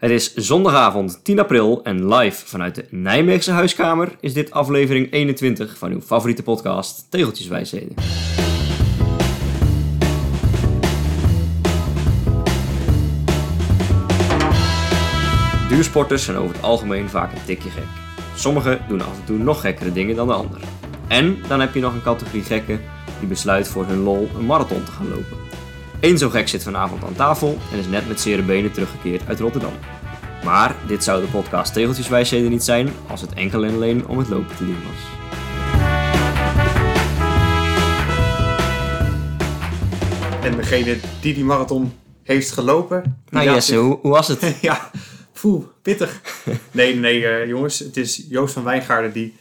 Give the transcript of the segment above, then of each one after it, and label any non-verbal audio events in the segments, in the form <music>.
Het is zondagavond 10 april en live vanuit de Nijmeegse huiskamer is dit aflevering 21 van uw favoriete podcast Tegeltjeswijsheden. Duursporters zijn over het algemeen vaak een tikje gek. Sommigen doen af en toe nog gekkere dingen dan de anderen. En dan heb je nog een categorie gekken die besluit voor hun lol een marathon te gaan lopen. Eén zo gek zit vanavond aan tafel en is net met zere benen teruggekeerd uit Rotterdam. Maar dit zou de podcast Tegeltjeswijsheden niet zijn als het enkel en alleen om het lopen te doen was. En degene die die marathon heeft gelopen... die Nou Jesse, zich- hoe, hoe was het? <laughs> ja, poeh, pittig. <laughs> Nee, nee eh, jongens. Het is Joost van Wijngaarden die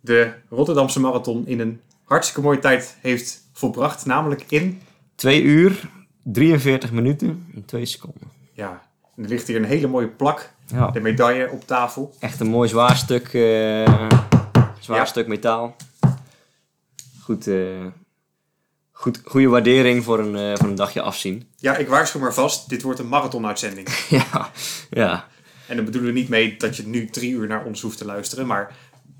de Rotterdamse marathon in een hartstikke mooie tijd heeft volbracht. Namelijk in... 2 uur, 43 minuten en 2 seconden. Ja, en er ligt hier een hele mooie plak. Ja, De medaille op tafel. echt een mooi zwaar stuk, eh, zwaar Ja. stuk metaal. Goed, eh, goed, goede waardering voor een, eh, voor een dagje afzien. Ja, ik waarschuw maar vast. Dit wordt een marathon-uitzending. <laughs> ja, ja. En daar bedoelen we niet mee dat je nu drie uur naar ons hoeft te luisteren. Maar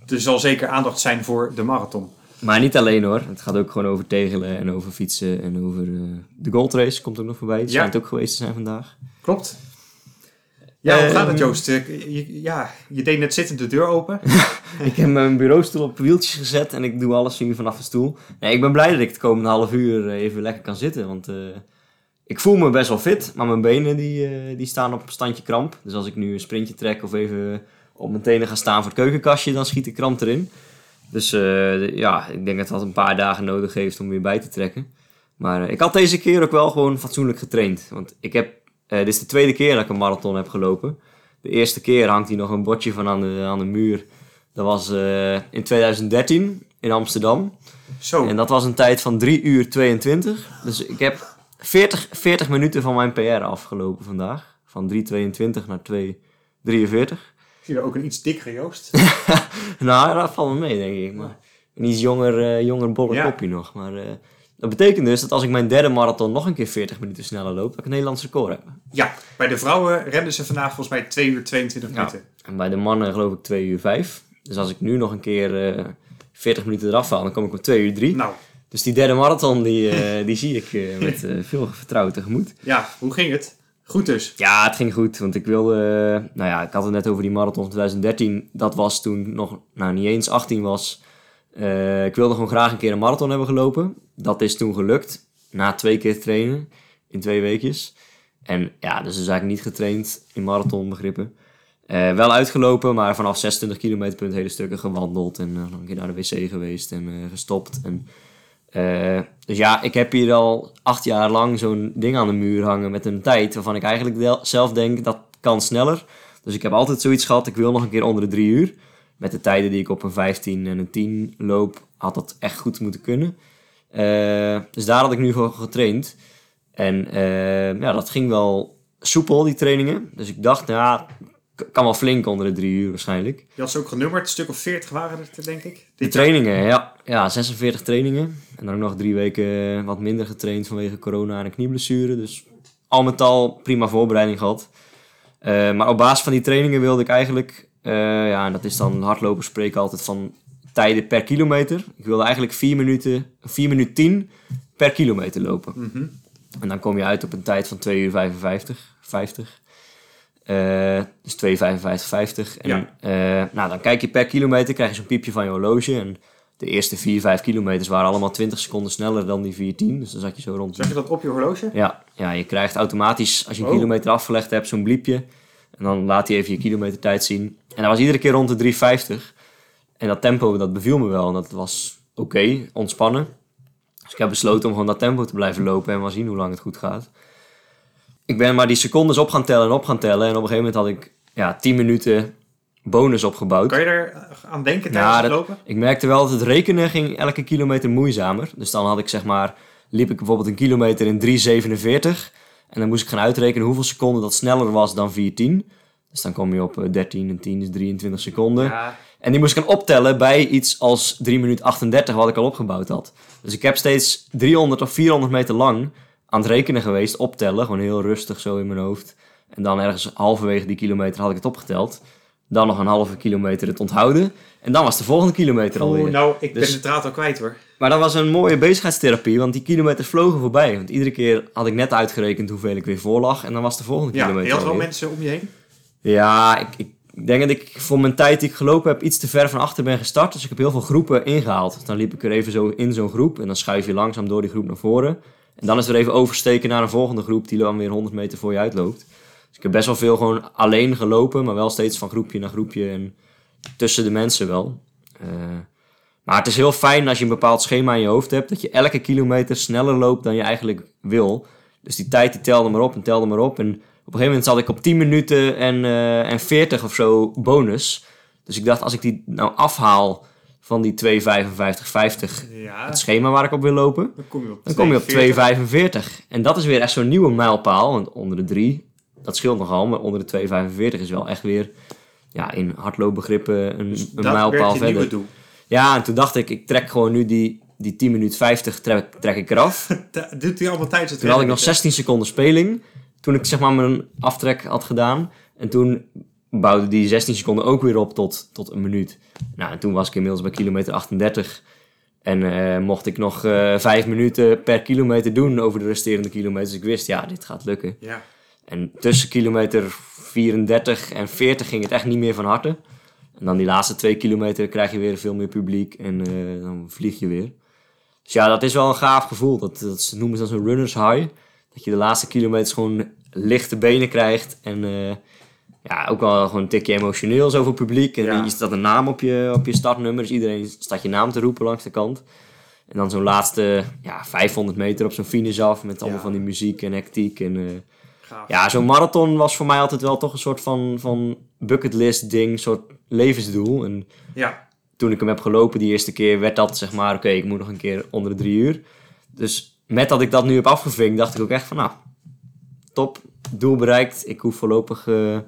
er zal zeker aandacht zijn voor de marathon. Maar niet alleen hoor. Het gaat ook gewoon over tegelen en over fietsen en over eh, de goldrace. Komt ook nog voorbij. Die Ja. schijnt ook geweest te zijn vandaag. Klopt. Ja, hoe Ehm. gaat het Joost? Eh, je- ja, je deed net zittend de deur open. <laughs> ik heb mijn bureaustoel op wieltjes gezet en ik doe alles hier vanaf de stoel. Nee, ik ben blij dat ik het komende half uur eh, even lekker kan zitten. Want eh, ik voel me best wel fit, maar mijn benen die, eh, die staan op een standje kramp. Dus als ik nu een sprintje trek of even op mijn tenen ga staan voor het keukenkastje, dan schiet de kramp erin. Dus eh, ja, ik denk dat dat een paar dagen nodig heeft om weer bij te trekken. Maar eh, ik had deze keer ook wel gewoon fatsoenlijk getraind. Want ik heb, eh, dit is de tweede keer dat ik een marathon heb gelopen. De eerste keer hangt hier nog een bordje van aan de, aan de muur. Dat was in 2013 in Amsterdam. Zo, En dat was een tijd van 3 uur 22. Dus ik heb 40, 40 minuten van mijn PR afgelopen vandaag. Van 3.22 naar 2.43. zie er ook een iets dikkere Joost. <laughs> nou, dat valt me mee, denk ik. Maar een iets jonger, eh, jonger bolle Ja. kopje nog. Maar eh, dat betekent dus dat als ik mijn derde marathon nog een keer 40 minuten sneller loop, dat ik een Nederlands record heb. Ja, bij de vrouwen renden ze vandaag volgens mij 2 uur 22 Ja. minuten. En bij de mannen geloof ik 2 uur 5. Dus als ik nu nog een keer eh 40 minuten eraf haal, dan kom ik op 2 uur 3. Nou, Dus die derde marathon, die, die zie ik met veel vertrouwen tegemoet. ja, hoe ging het? Goed dus. Ja, het ging goed. Want ik wilde... eh, nou ja, ik had het net over die marathon van 2013. Dat was toen nog... Nou, niet eens 18 was. Eh, ik wilde gewoon graag een keer een marathon hebben gelopen. Dat is toen gelukt. Na twee keer trainen. In twee weekjes. En ja, dus is eigenlijk niet getraind in marathonbegrippen. Eh, wel uitgelopen, maar vanaf 26 kilometer punt hele stukken gewandeld. En eh, nog een keer naar de wc geweest en eh, gestopt. En, eh, dus ja, ik heb hier al acht jaar lang zo'n ding aan de muur hangen met een tijd waarvan ik eigenlijk zelf denk dat kan sneller. Dus ik heb altijd zoiets gehad, ik wil nog een keer onder de drie uur. Met de tijden die ik op een 15 en een 10 loop, had dat echt goed moeten kunnen. Eh, dus daar had ik nu voor getraind. En eh, ja, dat ging wel soepel, die trainingen. Dus ik dacht, nou kan wel flink onder de drie uur waarschijnlijk. Je had ze ook genummerd, een stuk of 40 waren het er, denk ik. De trainingen, ja. ja, 46 trainingen. En dan ook nog drie weken wat minder getraind vanwege corona en een knieblessure. Dus al met al prima voorbereiding gehad. Eh, maar op basis van die trainingen wilde ik eigenlijk, eh, ja, en dat is dan hardlopen spreken altijd van tijden per kilometer. Ik wilde eigenlijk 4 minuten, 4 minuten 10 per kilometer lopen. Mhm. En dan kom je uit op een tijd van 2 uur 55, 50. Eh, dus 2,55, 50. En Ja. eh, nou, dan kijk je per kilometer, krijg je zo'n piepje van je horloge. En de eerste 4, 5 kilometers waren allemaal 20 seconden sneller dan die 410. Dus dan zat je zo rond. Zag je dat op je horloge? Ja, ja, je krijgt automatisch, als je een Oh. kilometer afgelegd hebt, zo'n bliepje. En dan laat hij even je kilometertijd zien. En dat was iedere keer rond de 3,50. En dat tempo, dat beviel me wel. En dat was oké, ontspannen. Dus ik heb besloten om gewoon dat tempo te blijven lopen en maar zien hoe lang het goed gaat. Ik ben maar die secondes op gaan tellen en op gaan tellen. En op een gegeven moment had ik ja, 10 minuten bonus opgebouwd. Kan je er aan denken Ja, tijdens het dat- lopen? Ik merkte wel dat het rekenen ging elke kilometer moeizamer. Dus dan had ik zeg maar, liep ik bijvoorbeeld een kilometer in 3,47. En dan moest ik gaan uitrekenen hoeveel seconden dat sneller was dan 410. Dus dan kom je op eh, 13 en 10 is 23 seconden. Ja, En die moest ik gaan optellen bij iets als 3 minuten 38 wat ik al opgebouwd had. Dus ik heb steeds 300 of 400 meter lang aan het rekenen geweest, optellen. Gewoon heel rustig zo in mijn hoofd. En dan ergens halverwege die kilometer had ik het opgeteld. Dan nog een halve kilometer het onthouden. En dan was de volgende kilometer alweer. Oeh, nou, ik Dus- ben de draad al kwijt hoor. Maar dat was een mooie bezigheidstherapie, want die kilometers vlogen voorbij. Want iedere keer had ik net uitgerekend hoeveel ik weer voor lag. En dan was de volgende Ja, kilometer je had wel alweer. mensen om je heen. Ja, ik, ik denk dat ik voor mijn tijd die ik gelopen heb iets te ver van achter ben gestart. Dus ik heb heel veel groepen ingehaald. Dus dan liep ik er even zo in zo'n groep en dan schuif je langzaam door die groep naar voren. En dan is er even oversteken naar een volgende groep die dan weer 100 meter voor je uitloopt. Dus ik heb best wel veel gewoon alleen gelopen, maar wel steeds van groepje naar groepje en tussen de mensen wel. Eh, maar het is heel fijn als je een bepaald schema in je hoofd hebt, dat je elke kilometer sneller loopt dan je eigenlijk wil. Dus die tijd die telde maar op en telde maar op. En op een gegeven moment zat ik op 10 minuten en, eh, en 40 of zo bonus. Dus ik dacht, als ik die nou afhaal van die 2,55,50, Ja, het schema waar ik op wil lopen, dan kom je op dan kom je op 2,40. 2,45. En dat is weer echt zo'n nieuwe mijlpaal. Want onder de 3, dat scheelt nogal, maar onder de 2,45 is wel echt weer ja, in hardloopbegrippen een, een Dat mijlpaal verder. doel. Ja, en toen dacht ik, ik trek gewoon nu die, die 10 minuten 50 trek, trek ik eraf. <laughs> Da- Doet hij allemaal tijdens het Toen had ik nog rennen, 16 seconden speling. Toen ik zeg maar mijn aftrek had gedaan. En toen bouwde die 16 seconden ook weer op tot, tot een minuut. Nou, en toen was ik inmiddels bij kilometer 38. En eh, mocht ik nog eh vijf minuten per kilometer doen over de resterende kilometers. Ik wist, ja, dit gaat lukken. Ja. En tussen kilometer 34 en 40 ging het echt niet meer van harte. En dan die laatste twee kilometer krijg je weer veel meer publiek en eh, dan vlieg je weer. Dus ja, dat is wel een gaaf gevoel. Dat, dat noemen ze dan zo'n runners high. Dat je de laatste kilometers gewoon lichte benen krijgt. En ja, ook wel gewoon een tikje emotioneel zoveel publiek. En Ja. je staat een naam op je, op je startnummer. Dus iedereen staat je naam te roepen langs de kant. En dan zo'n laatste ja, 500 meter op zo'n finish af. Met allemaal Ja. van die muziek en hectiek. En, eh, ja, zo'n marathon was voor mij altijd wel toch een soort van, van bucketlist ding, een soort levensdoel. En ja. toen ik hem heb gelopen die eerste keer, werd dat zeg maar, oké, ik moet nog een keer onder de drie uur. Dus met dat ik dat nu heb afgevinkt, dacht ik ook echt van, nou, top, doel bereikt. Ik hoef voorlopig eh,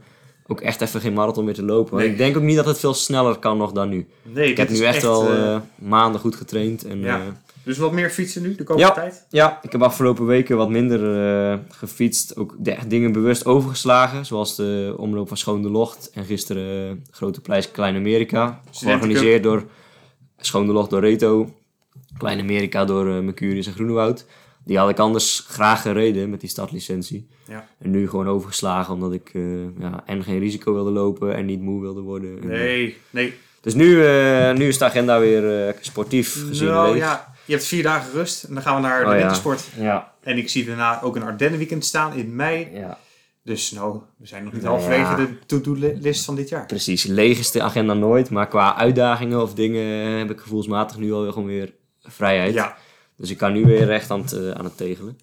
ook echt even geen marathon meer te lopen. Nee. ik denk ook niet dat het veel sneller kan nog dan nu. Nee, Ik heb nu echt, wel eh, eh, maanden goed getraind. En, ja. eh, dus wat meer fietsen nu de komende Ja. tijd? ja, ik heb afgelopen weken wat minder gefietst. Ook de, dingen bewust overgeslagen. Zoals de omloop van Schoon de Locht. En gisteren Grote Prijs Klein Amerika. Georganiseerd door Schoon de Locht door Reto. Klein Amerika door Mercurius en Groenewoud. Die had ik anders graag gereden met die startlicentie. Ja. En nu gewoon overgeslagen omdat ik eh, ja, en geen risico wilde lopen en niet moe wilde worden. En, Nee, nee. Dus nu, eh, nu is de agenda weer eh, sportief gezien Nou ja, je hebt vier dagen rust en dan gaan we naar de Oh, wintersport. Ja, En ik zie daarna ook een Ardennenweekend staan in mei. ja. Dus nou, we zijn nog niet Nou halverwege de to-do-list van dit jaar. Precies, leeg is de agenda nooit, maar qua uitdagingen of dingen heb ik gevoelsmatig nu al gewoon weer vrijheid. Ja, Dus ik kan nu weer recht aan het, eh, aan het tegelen.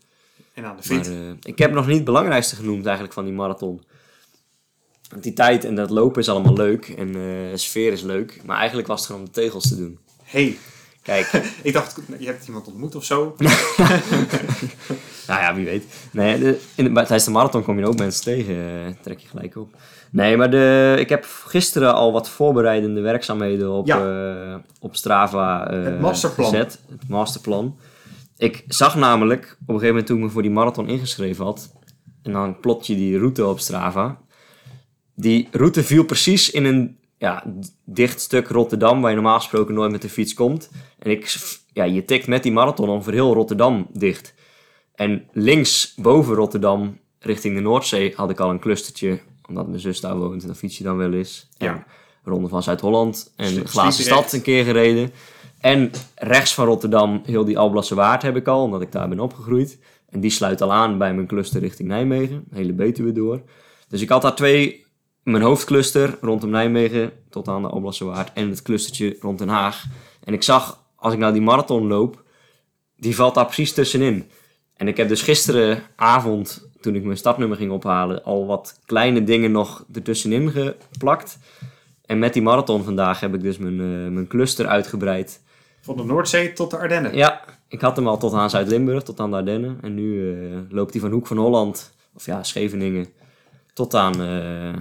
en aan de Maar fiets. eh, ik heb nog niet het belangrijkste genoemd eigenlijk van die marathon. Want die tijd en dat lopen is allemaal leuk en eh, de sfeer is leuk, maar eigenlijk was het gewoon om de tegels te doen. hey, Kijk, <laughs> ik dacht, je hebt iemand ontmoet of zo. <laughs> nou ja, wie weet. Nee, de, in de, tijdens de marathon kom je ook mensen tegen, trek je gelijk op. Nee, maar de, ik heb gisteren al wat voorbereidende werkzaamheden op, op Strava Het masterplan. gezet. Het masterplan. Ik zag namelijk, op een gegeven moment toen ik me voor die marathon ingeschreven had, en dan plot je die route op Strava. Die route viel precies in een ja, dicht stuk Rotterdam, waar je normaal gesproken nooit met de fiets komt. En ik, ja, je tikt met die marathon ongeveer heel Rotterdam dicht. En links boven Rotterdam, richting de Noordzee, had ik al een clustertje. Omdat mijn zus daar woont en dan fiets je dan wel eens. Ja. En Ronde van Zuid-Holland en Glazen. Stad een keer gereden. En rechts van Rotterdam, heel die Alblasse Waard heb ik al, omdat ik daar ben opgegroeid. En die sluit al aan bij mijn cluster richting Nijmegen, hele Betuwe door. Dus ik had daar twee, mijn hoofdcluster rondom Nijmegen tot aan de Alblasse Waard en het clustertje rond Den Haag. En ik zag, als ik nou die marathon loop, die valt daar precies tussenin. En ik heb dus gisteravond, toen ik mijn startnummer ging ophalen, al wat kleine dingen nog ertussenin geplakt. En met die marathon vandaag heb ik dus mijn, eh, mijn cluster uitgebreid. Van de Noordzee tot de Ardennen. Ja, ik had hem al tot aan Zuid-Limburg, tot aan de Ardennen. En nu eh, loopt hij van Hoek van Holland, of ja, Scheveningen, tot aan eh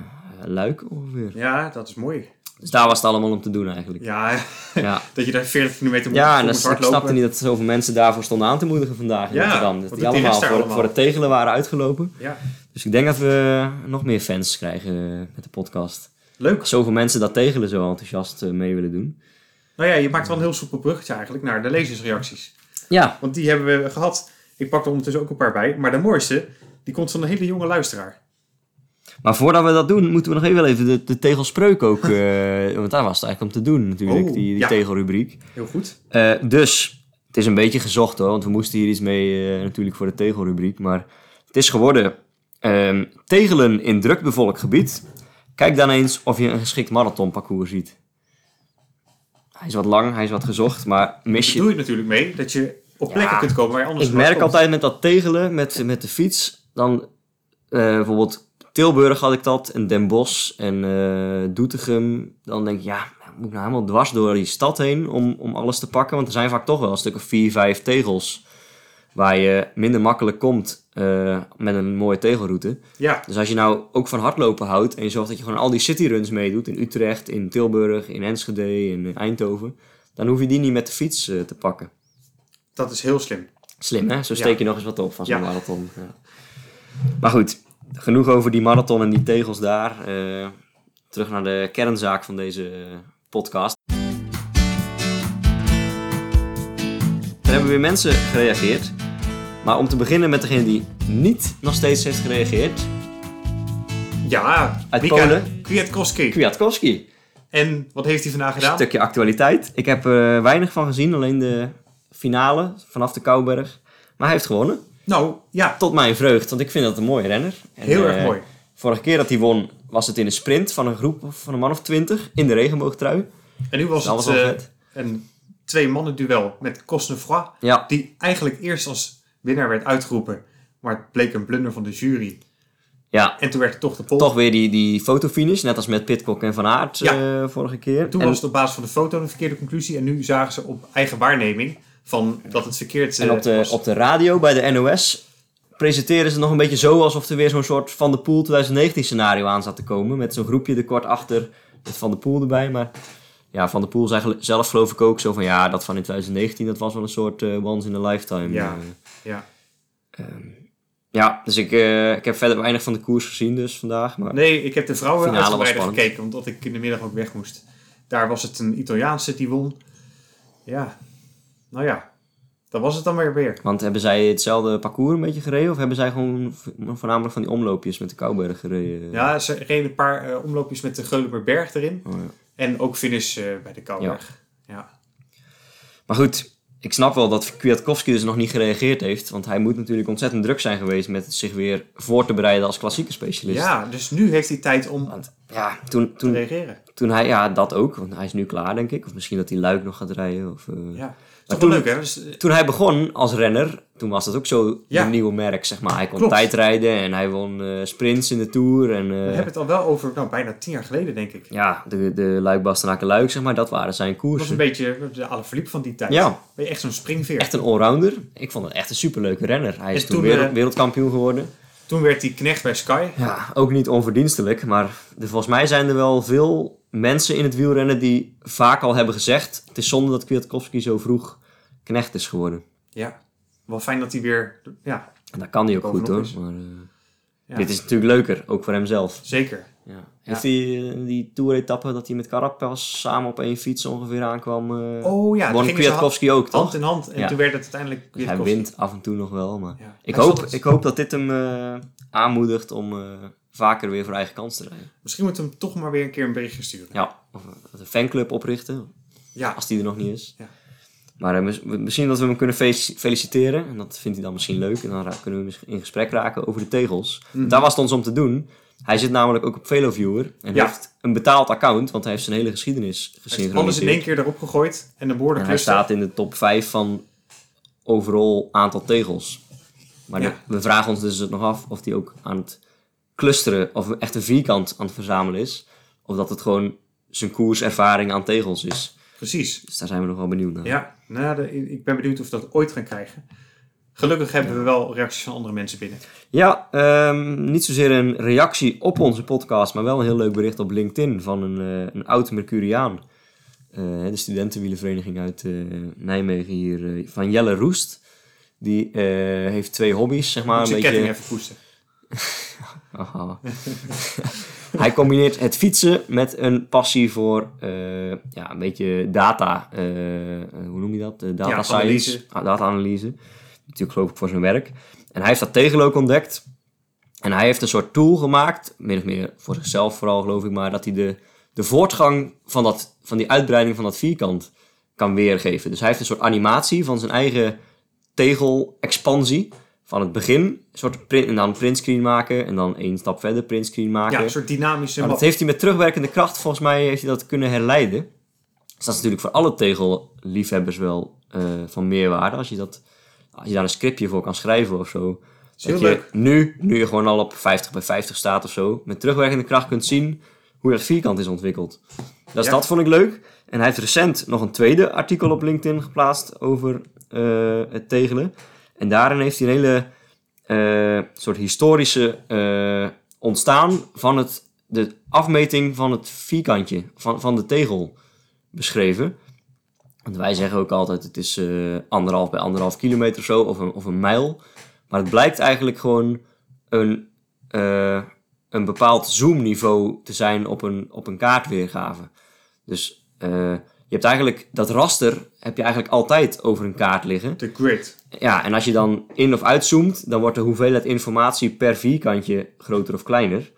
Luik ongeveer. Ja, dat is mooi. Dus daar was het allemaal om te doen eigenlijk. Ja, Ja, <laughs> dat je daar 40 kilometer moet, ja en dat, ik snapte niet dat zoveel mensen daarvoor stonden aan te moedigen vandaag in Ja, Rotterdam. Dat die allemaal voor, allemaal? voor het tegelen waren uitgelopen. Ja, Dus ik denk dat we nog meer fans krijgen met de podcast. Leuk. Zoveel mensen dat tegelen zo enthousiast eh, mee willen doen. Nou ja, je maakt wel een heel soepel bruggetje eigenlijk naar de lezersreacties. Ja, Want die hebben we gehad. Ik pak er ondertussen ook een paar bij. Maar de mooiste, die komt van een hele jonge luisteraar. maar voordat we dat doen, moeten we nog even, even de, de tegelspreuk ook... <laughs> eh, want daar was het eigenlijk om te doen natuurlijk, Oh, die, die ja. tegelrubriek. Heel goed. Eh, dus, het is een beetje gezocht hoor, want we moesten hier iets mee eh, natuurlijk voor de tegelrubriek. Maar het is geworden ehm, tegelen in druk bevolkt gebied. Kijk dan eens of je een geschikt marathonparcours ziet. Hij is wat lang, hij is wat gezocht, maar mis Daar je... doe je natuurlijk mee dat je op plekken Ja, kunt komen waar je anders Ik merk komt. altijd met dat tegelen, met, met de fiets, dan eh, bijvoorbeeld Tilburg had ik dat, en Den Bosch en eh Doetinchem. Dan denk ik, ja, moet ik nou helemaal dwars door die stad heen om, om alles te pakken? Want er zijn vaak toch wel een stuk of vier, vijf tegels waar je minder makkelijk komt eh, met een mooie tegelroute. Ja, Dus als je nou ook van hardlopen houdt en je zorgt dat je gewoon al die cityruns meedoet in Utrecht, in Tilburg, in Enschede, in Eindhoven, dan hoef je die niet met de fiets eh, te pakken. dat is heel slim. Slim, hè? Zo Ja. steek je nog eens wat op van zo'n Ja. marathon. Ja. Maar goed, genoeg over die marathon en die tegels daar. Eh, terug naar de kernzaak van deze podcast. Er hebben weer mensen gereageerd. Maar om te beginnen met degene die niet nog steeds heeft gereageerd. Ja, Uit Mika Polen. Kwiatkowski. Kwiatkowski. En wat heeft hij vandaag Een gedaan? stukje actualiteit. Ik heb er weinig van gezien, alleen de finale vanaf de Kouberg. Maar hij heeft gewonnen. Nou, ja, Tot mijn vreugd, want ik vind dat een mooie renner. En, heel eh, erg mooi. Vorige keer dat hij won, was het in een sprint van een groep van een man of twintig in de regenboogtrui. En nu was dat het was eh, een twee mannen duel met Cosnefroid. Ja, Die eigenlijk eerst als winnaar werd uitgeroepen. Maar het bleek een blunder van de jury. ja. En toen werd het toch de pol. toch weer die, die fotofinish, net als met Pitcock en Van Aert Ja. eh, vorige keer. Toen en, was het op basis van de foto een verkeerde conclusie. En nu zagen ze op eigen waarneming van dat het verkeerd en eh, op, de, was. op de radio bij de NOS presenteren ze nog een beetje zo alsof er weer zo'n soort Van de Poel 2019 scenario aan zat te komen. Met zo'n groepje er kort achter met Van de Poel erbij. Maar ja, Van de Poel zei zelf geloof ik ook zo van ja, dat van in 2019 dat was wel een soort eh, once in a lifetime. Ja. Ja. Ja, dus ik, eh, ik heb verder weinig van de koers gezien dus vandaag. Maar Nee, ik heb de vrouwen uitgebreider gekeken. Omdat ik in de middag ook weg moest. Daar was het een Italiaanse die won. Ja. Nou ja. Dat was het dan weer weer. Want hebben zij hetzelfde parcours een beetje gereden? Of hebben zij gewoon voornamelijk van die omloopjes met de Kouberg gereden? Ja, ze reden een paar eh, omloopjes met de Geulenberg erin. Oh, ja. En ook finish eh, bij de Kouwberg. Ja. Maar goed, ik snap wel dat Kwiatkowski dus nog niet gereageerd heeft. Want hij moet natuurlijk ontzettend druk zijn geweest met zich weer voor te bereiden als klassieke specialist. ja, dus nu heeft hij tijd om Want ja, toen, te toen, reageren. toen hij, ja, dat ook. Want hij is nu klaar, denk ik. Of misschien dat hij Luik nog gaat rijden. Of, eh, Ja. Toch wel toen- leuk, hè? Dus, eh, Toen hij begon als renner, toen was dat ook zo Ja. een nieuwe merk, zeg maar. Hij kon Klopt. tijdrijden en hij won eh, sprints in de Tour. En, we eh, hebben het al wel over nou, bijna tien jaar geleden, denk ik. ja, de, de Luik, Bastenaken, Luik, zeg maar, dat waren zijn Dat was koersen. een beetje de verliep van die tijd. Ja. Ben je echt zo'n springveer. Echt een allrounder. Ik vond het echt een superleuke renner. Hij is En toen, toen, wereld- wereldkampioen geworden. Toen werd hij knecht bij Sky. Ja, ook niet onverdienstelijk. Maar volgens mij zijn er wel veel mensen in het wielrennen die vaak al hebben gezegd... het is zonde dat Kwiatkowski zo vroeg knecht is geworden. Ja. Wel fijn dat hij weer... Ja, En dat kan hij ook goed hoor. Maar, eh, ja. Dit is natuurlijk leuker, ook voor hemzelf. zeker. Ja. Heeft hij eh, die toeretappe dat hij met Carapaz samen op één fiets ongeveer aankwam... eh Oh ja, won Kwiatkowski ook, hand toch? in hand. En Ja. toen werd het uiteindelijk Dus hij wint af en toe nog wel, maar... Ik Hij hoop, ik hoop dat dit hem aanmoedigt om vaker weer voor eigen kans te rijden. Misschien moeten we hem toch maar weer een keer een berichtje sturen. Ja, of eh, een fanclub oprichten, Ja. als die er nog niet is. Ja. Maar eh, mis- misschien dat we hem kunnen fe- feliciteren. En dat vindt hij dan misschien leuk. En dan kunnen we misschien in gesprek raken over de tegels. Mhm. Daar was het ons om te doen. Hij zit namelijk ook op VeloViewer. En Ja. heeft een betaald account. Want hij heeft zijn hele geschiedenis heeft alles in één keer erop gegooid. En de boorden En hij staat in de top 5 van overal aantal tegels. Maar Ja. de- we vragen ons dus nog af of hij ook aan het clusteren, of echt een vierkant aan het verzamelen is. Of dat het gewoon zijn koerservaring aan tegels is. Precies. Dus daar zijn we nog wel benieuwd naar. Ja, nou, de- ik ben benieuwd of we dat ooit gaan krijgen. Gelukkig hebben we wel reacties van andere mensen binnen. Ja, ehm, niet zozeer een reactie op onze podcast, maar wel een heel leuk bericht op LinkedIn van een, eh, een oud Mercuriaan. Eh, de studentenwielenvereniging uit eh, Nijmegen hier, van Jelle Roest. Die heeft twee hobby's, zeg maar. Moet Een ketting beetje, even poesten. <laughs> Haha. <laughs> hij combineert het fietsen met een passie voor eh, ja, een beetje data. eh, hoe noem je dat? Eh, data Ja, science. analyse. Ah, data-analyse. Natuurlijk geloof ik voor zijn werk. En hij heeft dat tegel ook ontdekt. En hij heeft een soort tool gemaakt, min of meer voor zichzelf vooral geloof ik, maar dat hij de, de voortgang van, dat, van die uitbreiding van dat vierkant kan weergeven. Dus hij heeft een soort animatie van zijn eigen tegel-expansie. Van het begin, een soort print, en dan printscreen maken. En dan één stap verder printscreen maken. Ja, een soort dynamische Maar dat heeft hij met terugwerkende kracht, volgens mij heeft hij dat kunnen herleiden. Dus dat is natuurlijk voor alle tegelliefhebbers wel eh, van meerwaarde. Als je, dat, als je daar een scriptje voor kan schrijven of zo. dat je leuk. nu, nu je gewoon al op 50 bij 50 staat of zo, met terugwerkende kracht kunt zien hoe dat vierkant is ontwikkeld. Dus Ja. dat vond ik leuk. En hij heeft recent nog een tweede artikel op LinkedIn geplaatst over eh, het tegelen. En daarin heeft hij een hele eh, soort historische eh, ontstaan van het, de afmeting van het vierkantje, van, van de tegel beschreven. Want wij zeggen ook altijd het is eh, anderhalf bij anderhalf kilometer of zo, of een, of een mijl. Maar het blijkt eigenlijk gewoon een, een bepaald zoomniveau te zijn op een, op een kaartweergave. Dus je hebt eigenlijk dat raster heb je eigenlijk altijd over een kaart liggen. De grid. Ja, en als je dan in of uitzoomt, dan wordt de hoeveelheid informatie per vierkantje groter of kleiner.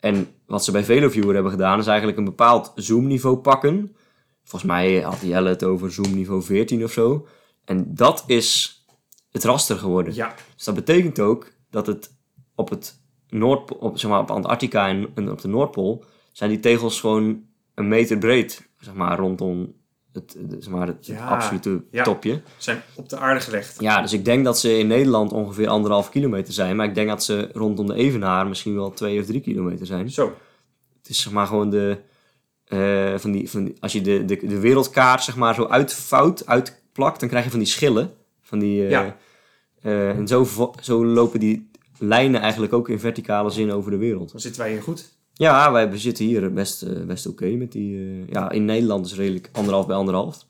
En wat ze bij VeloViewer hebben gedaan, is eigenlijk een bepaald zoomniveau pakken. Volgens mij had Jelle het over zoomniveau 14 of zo. En dat is het raster geworden. Ja, Dus dat betekent ook dat het op het Noordpool, op, zeg maar op Antarctica en, en op de Noordpool, zijn die tegels gewoon een meter breed, zeg maar, rondom het, zeg maar, het, Ja, absolute ja. topje. zijn op de aarde gelegd. Ja, dus ik denk dat ze in Nederland ongeveer anderhalf kilometer zijn. Maar ik denk dat ze rondom de Evenaar misschien wel twee of drie kilometer zijn. Zo. Het is zeg maar gewoon de... eh, van die, van die, als je de, de, de wereldkaart zeg maar zo uitvouwt, uitplakt, dan krijg je van die schillen. Van die, eh, Ja. eh, en zo, zo lopen die lijnen eigenlijk ook in verticale zin over de wereld. Dan zitten wij hier goed. Ja, wij zitten hier best, eh, best oké met die... eh, ja, in Nederland is het redelijk anderhalf bij anderhalf.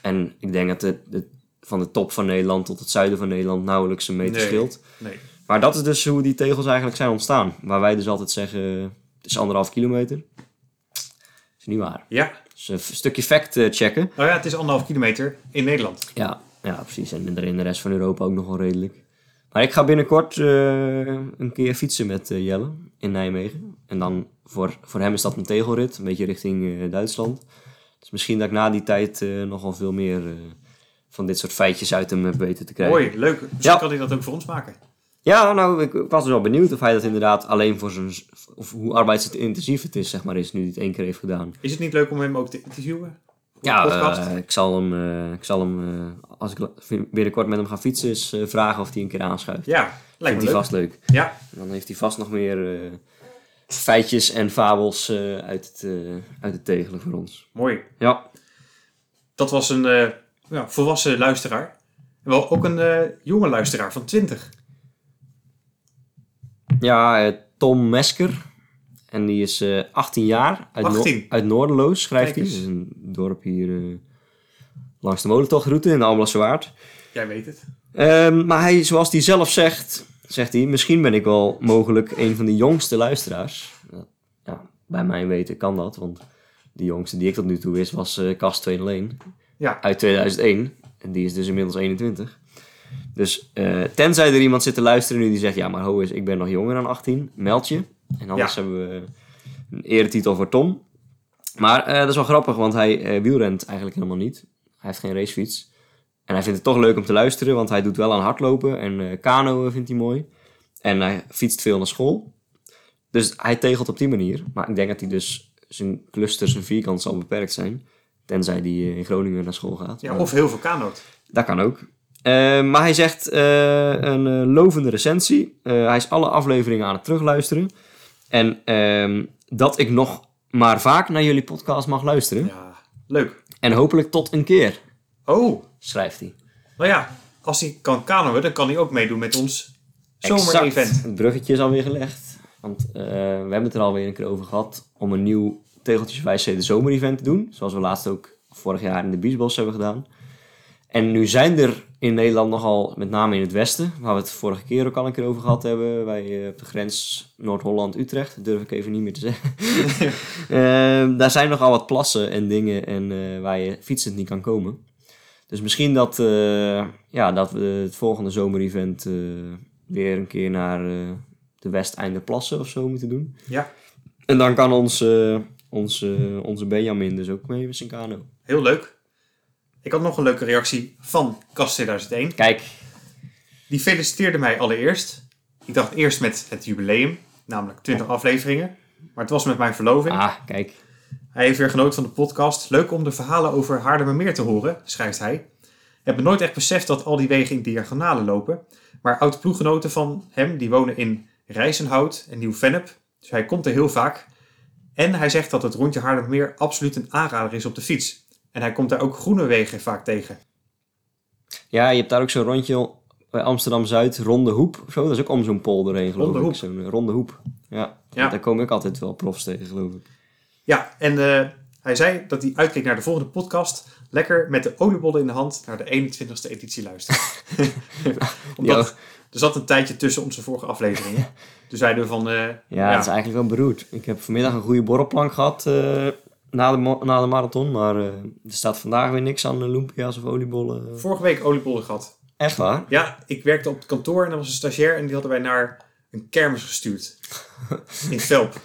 En ik denk dat de, de, van de top van Nederland tot het zuiden van Nederland nauwelijks een meter Nee. scheelt. Nee. Maar dat is dus hoe die tegels eigenlijk zijn ontstaan. Waar wij dus altijd zeggen, het is anderhalf kilometer. is niet waar. Ja. Dus een stukje fact eh, checken. Nou ja, het is anderhalf kilometer in Nederland. Ja, ja, precies. En in de rest van Europa ook nog wel redelijk. Maar ik ga binnenkort eh, een keer fietsen met eh, Jelle in Nijmegen. En dan voor, voor hem is dat een tegelrit, een beetje richting eh, Duitsland. Dus misschien dat ik na die tijd nogal veel meer van dit soort feitjes uit hem heb weten te krijgen. Mooi, leuk. Misschien Ja. kan hij dat ook voor ons maken. Ja, nou, ik, ik was dus wel benieuwd of hij dat inderdaad alleen voor zijn... Of hoe arbeidsintensief het is, zeg maar, is nu het één keer heeft gedaan. Is het niet leuk om hem ook te interviewen? Ja, ik zal hem, ik zal hem als ik binnenkort met hem ga fietsen, eens eh, vragen of hij een keer aanschuift. ja, Vindt lijkt me hij leuk. vast leuk. Ja, Dan heeft hij vast nog meer eh, feitjes en fabels eh, uit, het, uit het tegelen voor ons. mooi. Ja, Dat was een ja, volwassen luisteraar. En wel ook een jonge luisteraar van 20. ja Tom Mesker. En die is eh 18 jaar. Uit, Noor- 18? uit Noorderloos schrijft Kijk hij. Dat is een dorp hier langs de molentochtroute in de Alblassewaard. Jij weet het. Ehm, maar hij, zoals hij zelf zegt, zegt hij, misschien ben ik wel mogelijk een van de jongste luisteraars. Ja, bij mijn weten kan dat, want de jongste die ik tot nu toe wist was eh Kast 201 Ja, uit 2001. En die is dus inmiddels 21. Dus eh, tenzij er iemand zit te luisteren nu die zegt, ja maar ho is, ik ben nog jonger dan 18, meld je. En anders Ja. hebben we een eretitel voor Tom. Maar eh, dat is wel grappig, want hij eh, wielrent eigenlijk helemaal niet. Hij heeft geen racefiets. En hij vindt het toch leuk om te luisteren, want hij doet wel aan hardlopen en eh kano vindt hij mooi. En hij fietst veel naar school. Dus hij tegelt op die manier. Maar ik denk dat hij dus zijn clusters en vierkant zal beperkt zijn. Tenzij hij eh, in Groningen naar school gaat. ja of heel veel kanoot. Dat kan ook. Eh, maar hij zegt een lovende recensie. Hij is alle afleveringen aan het terugluisteren. En ehm, dat ik nog maar vaak naar jullie podcast mag luisteren. Ja, leuk. En hopelijk tot een keer, Oh, schrijft hij. nou ja, als hij kan kanoën, dan kan hij ook meedoen met ons Exact. zomer-event. Het bruggetje is alweer gelegd. Want eh, we hebben het er alweer een keer over gehad om een nieuw Tegeltjes 5C de zomer-event te doen. Zoals we laatst ook vorig jaar in de Biesbos hebben gedaan. En nu zijn er in Nederland nogal, met name in het westen, waar we het vorige keer ook al een keer over gehad hebben, bij, eh, op de grens Noord-Holland-Utrecht, dat durf ik even niet meer te zeggen. <laughs> Ehm, daar zijn nogal wat plassen en dingen en, eh, waar je fietsend niet kan komen. Dus misschien dat, eh, ja, dat we het volgende zomerevent eh, weer een keer naar eh, de Westeinde plassen of zo moeten doen. Ja, En dan kan ons, eh, eh, onze Benjamin dus ook mee met zijn kano. heel leuk. Ik had nog een leuke reactie van Kast 2001. Kijk, Die feliciteerde mij allereerst. Ik dacht eerst met het jubileum, namelijk 20 afleveringen. Maar het was met mijn verloving. ah, kijk. Hij heeft weer genoten van de podcast. Leuk om de verhalen over Haarlemmermeer te horen, schrijft hij. Ik heb me nooit echt beseft dat al die wegen in diagonalen lopen. Maar oud-ploeggenoten van hem, die wonen in Rijzenhout en Nieuw-Vennep. Dus hij komt er heel vaak. En hij zegt dat het rondje Haarlemmermeer absoluut een aanrader is op de fiets. En hij komt daar ook groene wegen vaak tegen. Ja, je hebt daar ook zo'n rondje bij Amsterdam-Zuid, Ronde Hoep of zo. Dat is ook om zo'n polder heen, geloof Ronde ik. Hoep. Zo'n eh, Ronde Hoep. Ja, Ja. daar kom ik altijd wel profs tegen, geloof ik. Ja, en eh, hij zei dat hij uitkeek naar de volgende podcast. Lekker met de oliebollen in de hand naar de 21ste editie luisteren. <laughs> Omdat er zat een tijdje tussen onze vorige afleveringen. <laughs> Toen zeiden we van... eh, Ja, Ja. het is eigenlijk wel beroerd. Ik heb vanmiddag een goede borrelplank gehad eh, na, de, na de marathon. Maar eh, er staat vandaag weer niks aan lumpia's of oliebollen. vorige week oliebollen gehad. Echt waar? Ja, ik werkte op het kantoor en er was een stagiair en die hadden wij naar een kermis gestuurd. <laughs> In Velp.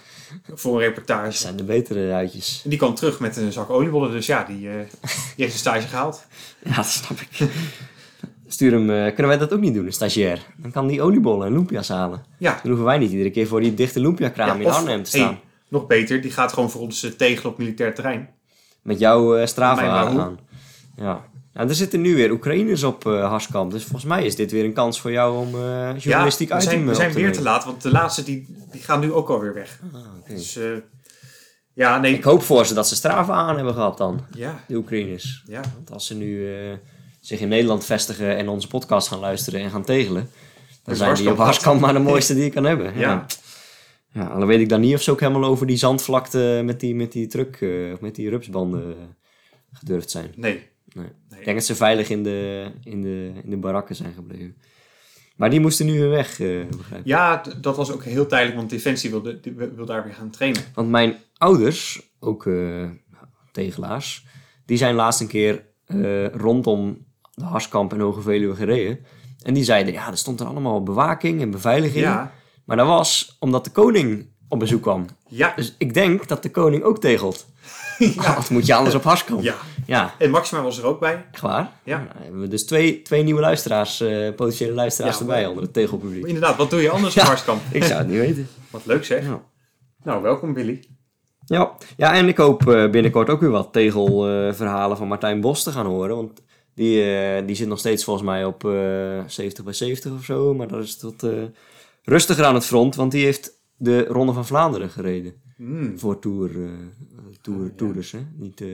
Voor een Dat reportage. zijn de betere uitjes. En die kwam terug met een zak oliebollen. Dus ja, die, eh, die heeft een stage gehaald. <laughs> Ja, dat snap ik. Stuur hem, eh, kunnen wij dat ook niet doen, een stagiair? Dan kan die oliebollen en lumpia's halen. Ja. Dan hoeven wij niet iedere keer voor die dichte lumpia-kraam Ja, in Arnhem te hey, staan. Nog beter, die gaat gewoon voor ons eh, tegelen op militair terrein. Met jouw uh, Strava aan. Ja. Nou, er zitten nu weer Oekraïners op eh Harskamp. Dus volgens mij is dit weer een kans voor jou om journalistiek ja, uit we zijn, te we zijn te weer te nemen. laat, want de laatste die, die gaan nu ook alweer weg. Ah. Dus ja, nee. Ik hoop voor ze dat ze Strava aan hebben gehad dan, Ja, de Oekraïners. ja. Want als ze nu zich in Nederland vestigen en onze podcast gaan luisteren en gaan tegelen, dan zijn die op Harskamp maar de <laughs> mooiste die je kan hebben. Ja. Ja. Ja, dan weet ik dan niet of ze ook helemaal over die zandvlakte met die, met die truck, eh, of met die rupsbanden eh, gedurfd zijn. Nee. Nee. nee. Ik denk dat ze veilig in de, in de, in de barakken zijn gebleven. Maar die moesten nu weer weg, eh, begrijp ik. Ja, dat was ook heel tijdelijk, want Defensie wilde, wil daar weer gaan trainen. Want mijn ouders, ook eh, tegelaars, die zijn laatst een keer rondom de Harskamp en Hoge Veluwe gereden. En die zeiden, ja, er stond er allemaal bewaking en beveiliging. Ja, Maar dat was omdat de koning op bezoek kwam. ja, Dus ik denk dat de koning ook tegelt. <laughs> Wat moet je anders op Harskamp? ja. Ja, En Maxima was er ook bij. echt waar. Ja. Nou, dan hebben we dus twee, twee nieuwe luisteraars, eh, potentiële luisteraars Ja, erbij maar- onder het tegelpubliek. Inderdaad, wat doe je anders <laughs> op Ja. Harskamp? Ik zou het niet weten. <laughs> Wat leuk zeg. Ja. Nou, welkom Billy. Ja, ja en ik hoop eh, binnenkort ook weer wat tegelverhalen van Martijn Bos te gaan horen. Want die, eh, die zit nog steeds volgens mij op eh 70 bij 70 of zo. Maar dat is eh, rustiger aan het front, want die heeft de Ronde van Vlaanderen gereden. Hmm. Voor tour, eh tour, ja. hè? Niet, eh,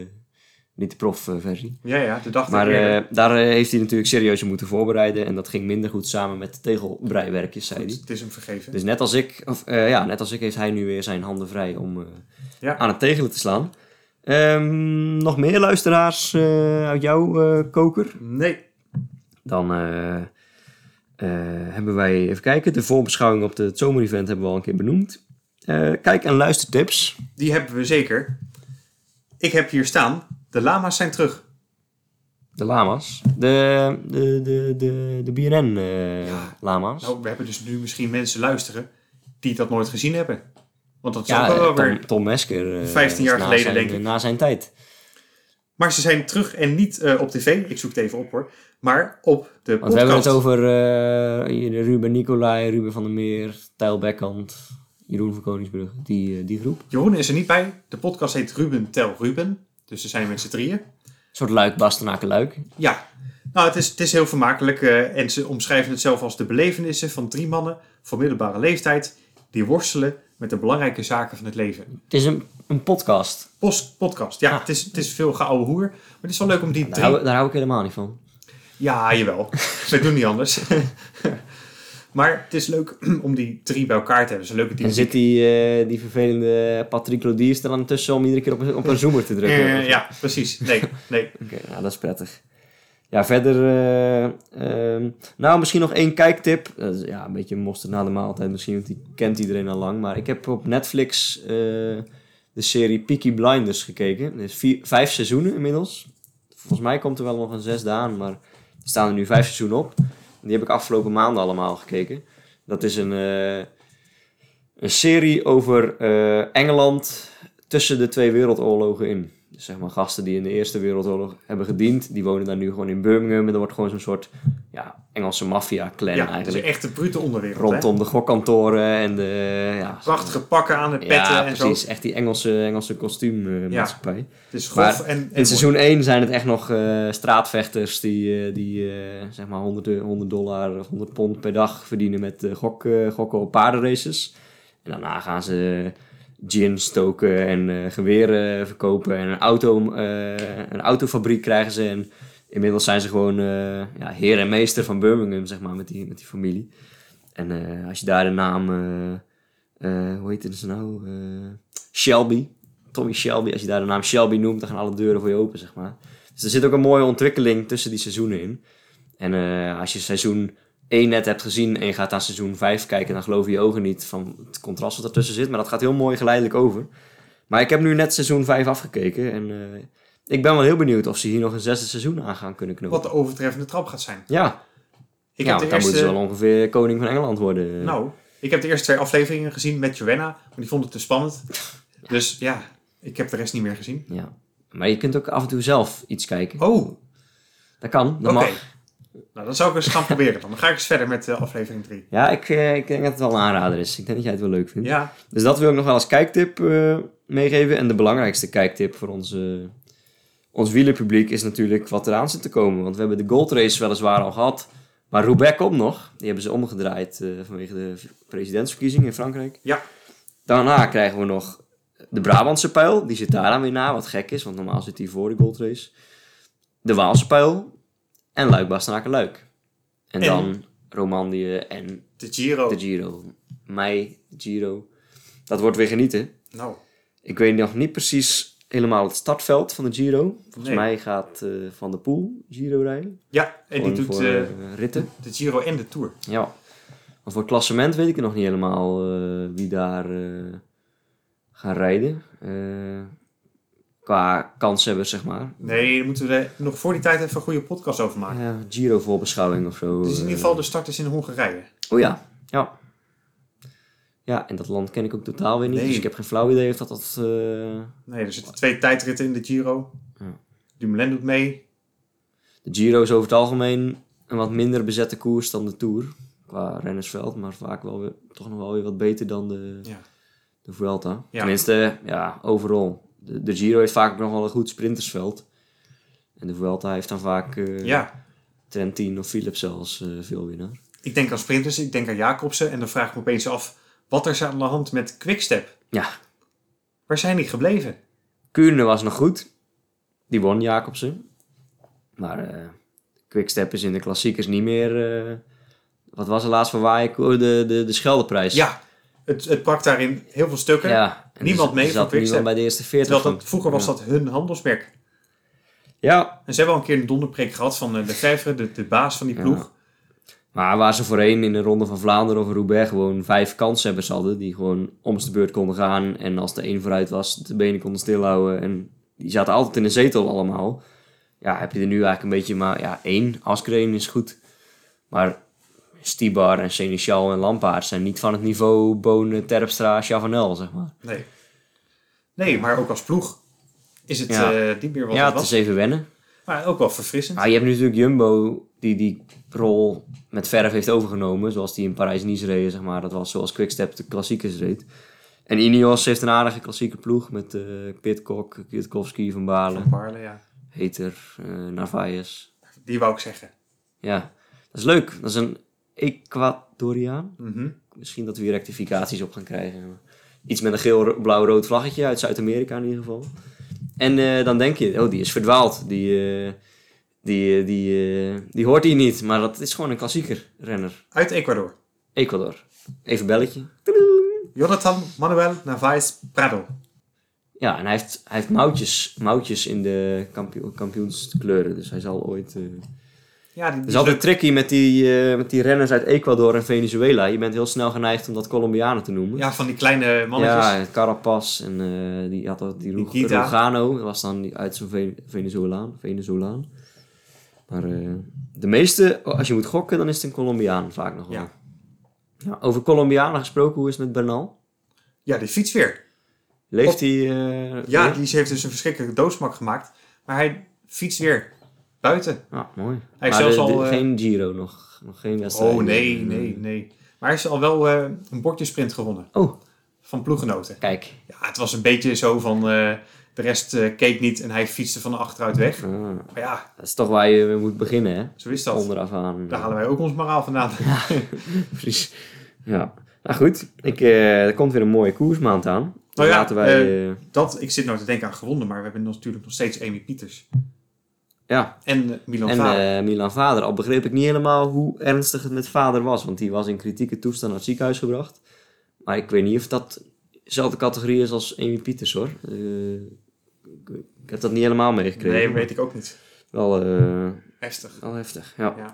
niet de profversie. Ja, ja, de dag Maar eh, daar eh, heeft hij natuurlijk serieus moeten voorbereiden. En dat ging minder goed samen met de tegelbreiwerkjes, zei hij. het is hem vergeven. Dus net als ik, of, ja, net als ik heeft hij nu weer zijn handen vrij om Ja. aan het tegelen te slaan. Ehm, nog meer luisteraars uit jouw koker? Nee. Dan hebben wij, even kijken, de voorbeschouwing op de- het zomerevent hebben we al een keer benoemd. Eh, kijk- en luistertips. Die hebben we zeker. Ik heb hier staan. De lama's zijn terug. De lama's. De, de, de, de, de Ja. BNN-lama's. Nou, we hebben dus nu misschien mensen luisteren die dat nooit gezien hebben. Want dat is ja, ook wel eh, weer... Tom, Tom Mesker. eh, 15 jaar geleden, zijn- denk ik. Na zijn tijd. Maar ze zijn terug en niet eh, op tv. Ik zoek het even op hoor. Maar op de Want we hebben het podcast. over eh, Ruben Nicolai, Ruben van der Meer, Tijl Bekkant, Jeroen van Koningsbrug. Die, eh, die groep. Jeroen is er niet bij. De podcast heet Ruben Tel Ruben. Dus ze zijn met z'n drieën. Een soort luik, Bastenaken luik. Ja, nou, het is, het is heel vermakelijk. en ze omschrijven het zelf als de belevenissen van drie mannen van middelbare leeftijd. die worstelen met de belangrijke zaken van het leven. Het is een, een podcast. Post, podcast, ja, Ah. het, is, het is veel geouwe hoer. Maar het is wel leuk om die Daar drie. hou, daar hou ik helemaal niet van. Ja, jawel. <laughs> Ze doen niet anders. <laughs> maar het is leuk <clears throat> om die drie bij elkaar te hebben. Zo'n leuke En dynamiek. zit die, eh, die vervelende Patrick Lodiers er dan tussen om iedere keer op een, op een <laughs> zoomer te drukken? Ja, precies. Nee, nee. Oké, nou, dat is prettig. Ja, verder... eh, ehm, nou, misschien nog één kijktip. Ja, een beetje mosterd na de maaltijd misschien, want die kent iedereen al lang. Maar ik heb op Netflix eh, de serie Peaky Blinders gekeken. Er is vier, vijf seizoenen inmiddels. Volgens mij komt er wel nog een zesde aan, maar er staan er nu vijf seizoenen op. Die heb ik afgelopen maanden allemaal gekeken. Dat is een, eh, een serie over Engeland tussen de twee wereldoorlogen in. Dus zeg maar gasten die in de Eerste Wereldoorlog hebben gediend, die wonen daar nu gewoon in Birmingham. En er wordt gewoon zo'n soort ja, Engelse maffia-clan Ja, eigenlijk. echt de brute onderwereld. hè? Rondom de gokkantoren en de... Ja, Prachtige pakken aan de petten ja, en precies. zo. Echt die Engelse, Engelse kostuummaatschappij. Het is grof en, en In seizoen 1 zijn het echt nog eh, straatvechters die, eh, die eh, zeg maar 100, de- 100 dollar of 100 pond per dag verdienen met gok, gokken op paardenraces. En daarna gaan ze gin stoken en eh, geweren verkopen en een, auto, eh, een autofabriek krijgen ze. En inmiddels zijn ze gewoon eh, ja, heer en meester van Birmingham, zeg maar, met die, met die familie. En als je daar de naam, hoe heet het ze nou? Shelby, Tommy Shelby, als je daar de naam Shelby noemt, dan gaan alle deuren voor je open, zeg maar. Dus er zit ook een mooie ontwikkeling tussen die seizoenen in. En als je seizoen 1 net hebt gezien en je gaat naar seizoen 5 kijken, dan geloven je ogen niet van het contrast wat ertussen zit. Maar dat gaat heel mooi geleidelijk over. Maar ik heb nu net seizoen 5 afgekeken en eh, ik ben wel heel benieuwd of ze hier nog een zesde seizoen aan gaan kunnen knopen. wat de overtreffende trap gaat zijn. Ja, Ik ja heb de dan moeten ze wel ongeveer koning van Engeland worden. nou, ik heb de eerste twee afleveringen gezien met Joanna, maar die vond het te spannend. <laughs> Dus ja, ik heb de rest niet meer gezien. Ja. Maar je kunt ook af en toe zelf iets kijken. Oh, Dat kan, dat mag. Nou, dat zou ik eens gaan proberen dan. Dan ga ik eens verder met eh, aflevering 3. Ja, ik, eh, ik denk dat het wel een aanrader is. Ik denk dat jij het wel leuk vindt. Ja, Dus dat wil ik nog wel als kijktip eh, meegeven. En de belangrijkste kijktip voor onze, ons wielerpubliek is natuurlijk wat eraan zit te komen. Want we hebben de Gold Race weliswaar al gehad. Maar Roubaix komt nog. Die hebben ze omgedraaid vanwege de presidentsverkiezingen in Frankrijk. Ja. Daarna krijgen we nog de Brabantse pijl. Die zit daar dan weer na, wat gek is. Want normaal zit die voor de Gold Race. De Waalse pijl. En Luik, Bastenaken, Luik. En, En- dan Romandie en de Giro. de Giro. Mei, Giro. Dat wordt weer genieten. Nou, Ik weet nog niet precies helemaal het startveld van de Giro. Volgens Nee. mij gaat eh, Van der Poel Giro rijden. ja, en die doet eh, eh, ritten. de Giro en de Tour. Ja. Maar voor het klassement weet ik nog niet helemaal wie daar gaan rijden. Qua kanshebbers, zeg maar. Nee, daar moeten we nog voor die tijd even een goede podcast over maken. Ja, Giro voorbeschouwing of zo. Het is in ieder eh. geval de start is in Hongarije. Oh ja, ja. Ja, en dat land ken ik ook totaal weer niet. Nee. Dus ik heb geen flauw idee of dat dat... eh, Nee, er zitten twee tijdritten in de Giro. Ja. Dumoulin doet mee. De Giro is over het algemeen een wat minder bezette koers dan de Tour. Qua rennersveld, maar vaak wel weer, toch nog wel weer wat beter dan de, Ja. de Vuelta. Ja. Tenminste, ja, overal. De, de Giro heeft vaak nog wel een goed sprintersveld. En de Vuelta heeft dan vaak eh Ja, Trentin of Philips zelfs eh, veel winnaar. ik denk aan sprinters, ik denk aan Jacobsen. En dan vraag ik me opeens af, wat er is aan de hand met Quickstep? Ja, Waar zijn die gebleven? Kuurne was nog goed. Die won Jacobsen. Maar eh Quickstep is in de klassiekers niet meer... wat was er laatst voor waaien? De, de, de Scheldeprijs. Ja, het, het pakt daarin heel veel stukken. Ja, Niemand mee voor Quickstep. bij de eerste 40. Terwijl van. dat, vroeger was dat hun handelsmerk. Ja, En ze hebben al een keer een donderpreek gehad van eh, de Vijvere, de, de baas van die Ja. ploeg. maar waar ze voorheen in de Ronde van Vlaanderen of Roubaix gewoon vijf kanshebbers hadden, die gewoon om de beurt konden gaan en als de een vooruit was, de benen konden stilhouden en die zaten altijd in een zetel allemaal. Ja, heb je er nu eigenlijk een beetje maar, ja, één. Askreen is goed. Maar Stibar en Seneschal en Lampaard zijn niet van het niveau Bonen, Terpstra, Chavanel, zeg maar. Nee. Nee, maar ook als ploeg is het Ja. eh, niet meer wat ja, het het is was. even wennen. Maar ook wel verfrissend. Ah, je hebt nu natuurlijk Jumbo die die rol met verf heeft overgenomen. Zoals die in Parijs-Nice reden, zeg maar. Dat was zoals Quickstep de klassiekers reed. En Ineos heeft een aardige klassieke ploeg met eh Pitcock, Kwiatkowski, Van Baarle, Van Baarle, ja. Heter, eh Narvaez. Die wou ik zeggen. Ja, dat is leuk. Dat is een Ecuadoriaan. Mhm. Misschien dat we hier rectificaties op gaan krijgen. Iets met een geel-blauw-rood vlaggetje uit Zuid-Amerika in ieder geval. En eh, dan denk je, oh, die is verdwaald. Die, eh, die, eh, die, die hoort hier niet. Maar dat is gewoon een klassieker renner. Uit Ecuador. Ecuador. Even belletje. Jonathan Manuel Narvaez Prado. Ja, en hij heeft, hij heeft moutjes, moutjes in de kampio- kampioenskleuren. Dus hij zal ooit... Ja, die, is altijd tricky met die, eh, met die renners uit Ecuador en Venezuela. Je bent heel snel geneigd om dat Colombianen te noemen. ja, van die kleine mannetjes. Ja, Carapaz en eh, die had ook die. Dat was dan uit zo'n Ve- Venezolaan. Venezolaan. Maar eh, de meeste, als je moet gokken, dan is het een Colombiaan vaak nog wel. Ja. Ja, over Colombianen gesproken, hoe is het met Bernal? Ja, die fiets weer. Leeft hij? Ja, weer? die heeft dus een verschrikkelijke doodsmak gemaakt. Maar hij fietst weer buiten. Ah, mooi. Hij is Maar zelfs de- al, eh, geen Giro nog. Nog geen wedstrijd. Oh nee, nee, nee. Maar hij is al wel eh, een bordjesprint gewonnen. Oh, Van ploeggenoten. kijk. Ja, het was een beetje zo van... eh, de rest keek niet en hij fietste van achteruit weg. Ah, Maar ja, dat is toch waar je mee moet beginnen, hè? zo is dat. Onderaf aan. Daar halen wij ook ons moraal vandaan. <laughs> Precies. Ja. Nou goed, ik, er komt weer een mooie koersmaand aan. Nou ja, laten wij... eh, Dat, ik zit nou te denken aan gewonnen, maar we hebben natuurlijk nog steeds Amy Pieters. Ja, En eh, Milan en Vader. eh, Milan Vader. Al begreep ik niet helemaal hoe ernstig het met Vader was. Want die was in kritieke toestand naar het ziekenhuis gebracht. Maar ik weet niet of dat dezelfde categorie is als Amy Pieters, hoor. Eh, ik, ik heb dat niet helemaal meegekregen. nee, weet ik ook niet. Wel, Heftig. wel heftig, ja. Ja.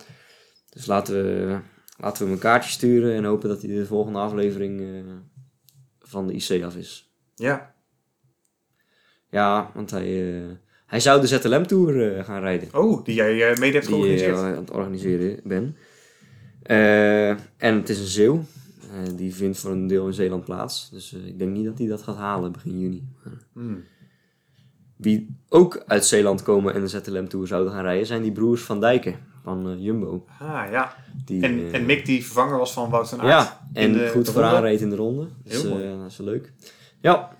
Dus laten we, laten we hem een kaartje sturen en hopen dat hij de volgende aflevering van de IC af is. Ja. Ja, want hij, hij zou de ZLM-tour eh, gaan rijden. Oh, die jij eh, mede hebt Die je georganiseerd. aan het organiseren ben. Eh, en het is een zeeuw. Eh, die vindt voor een deel in Zeeland plaats. Dus eh, ik denk niet dat hij dat gaat halen begin juni. Hmm. Wie ook uit Zeeland komen en de ZLM-tour zouden gaan rijden... zijn die broers Van Dijken van eh, Jumbo. Ah, ja. Die, En, eh, en Mick die vervanger was van Wout van Aert. Ja, en de- goed vooraan reed in de ronde. Dus Heel mooi. eh, dat is leuk. Ja.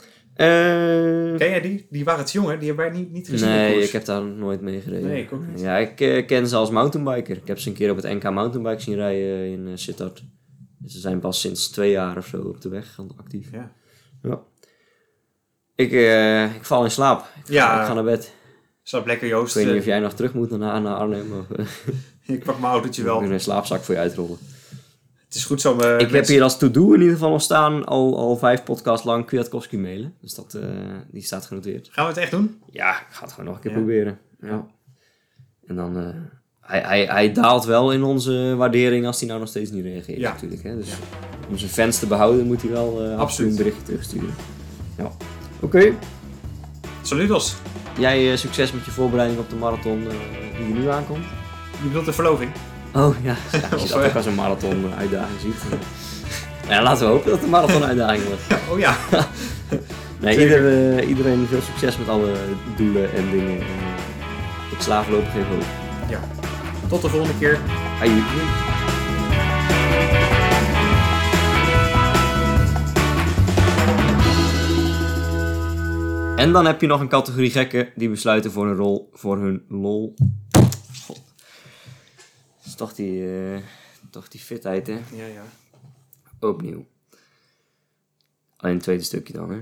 Eh, Ken jij die? Die waren het jongen, die hebben wij niet, niet gezien nee, ik heb daar nooit mee gereden. Nee, ik ook niet. Ja, ik eh, ken ze als mountainbiker. Ik heb ze een keer op het NK mountainbike zien rijden in uh, Sittard. Ze zijn pas sinds twee jaar of zo op de weg actief. Ja. Ja. Ik, eh, ik val in slaap. Ik ga, Ja. ik ga naar bed. Slaap lekker Ik Joost. weet niet Eh, of jij nog terug moet naar, naar Arnhem. Of, eh, <laughs> Ik pak mijn autootje ik wel. moet een slaapzak voor je uitrollen. Het is goed zo. eh, ik heb hier als to-do in ieder geval nog staan al, al vijf podcasts lang Kwiatkowski mailen. Dus dat, eh, die staat genoteerd. Gaan we het echt doen? Ja, ik ga het gewoon nog een keer Ja. proberen. Ja. En dan... eh, hij, hij, hij daalt wel in onze waardering als hij nou nog steeds niet reageert Ja. natuurlijk. Hè? Dus Ja. om zijn fans te behouden moet hij wel eh toe Absoluut. een berichtje terugsturen. Ja. Oké. Saludos. Jij eh, succes met je voorbereiding op de marathon eh, die er nu aankomt. Je bedoelt de verloving? Oh ja, ja <laughs> als je dat eh, ook als een marathon uitdaging ziet. eh. ja, laten we hopen dat het een marathon uitdaging wordt. Oh ja. <laughs> Nee, ieder, eh, iedereen veel succes met alle doelen en dingen. En, eh, ik sla voorlopig even op. ja. Tot de volgende keer. En dan heb je nog een categorie gekken die besluiten voor een rol voor hun lol. Toch die, eh, toch die fitheid, hè? Ja, ja. Opnieuw. Alleen het tweede stukje dan, hè?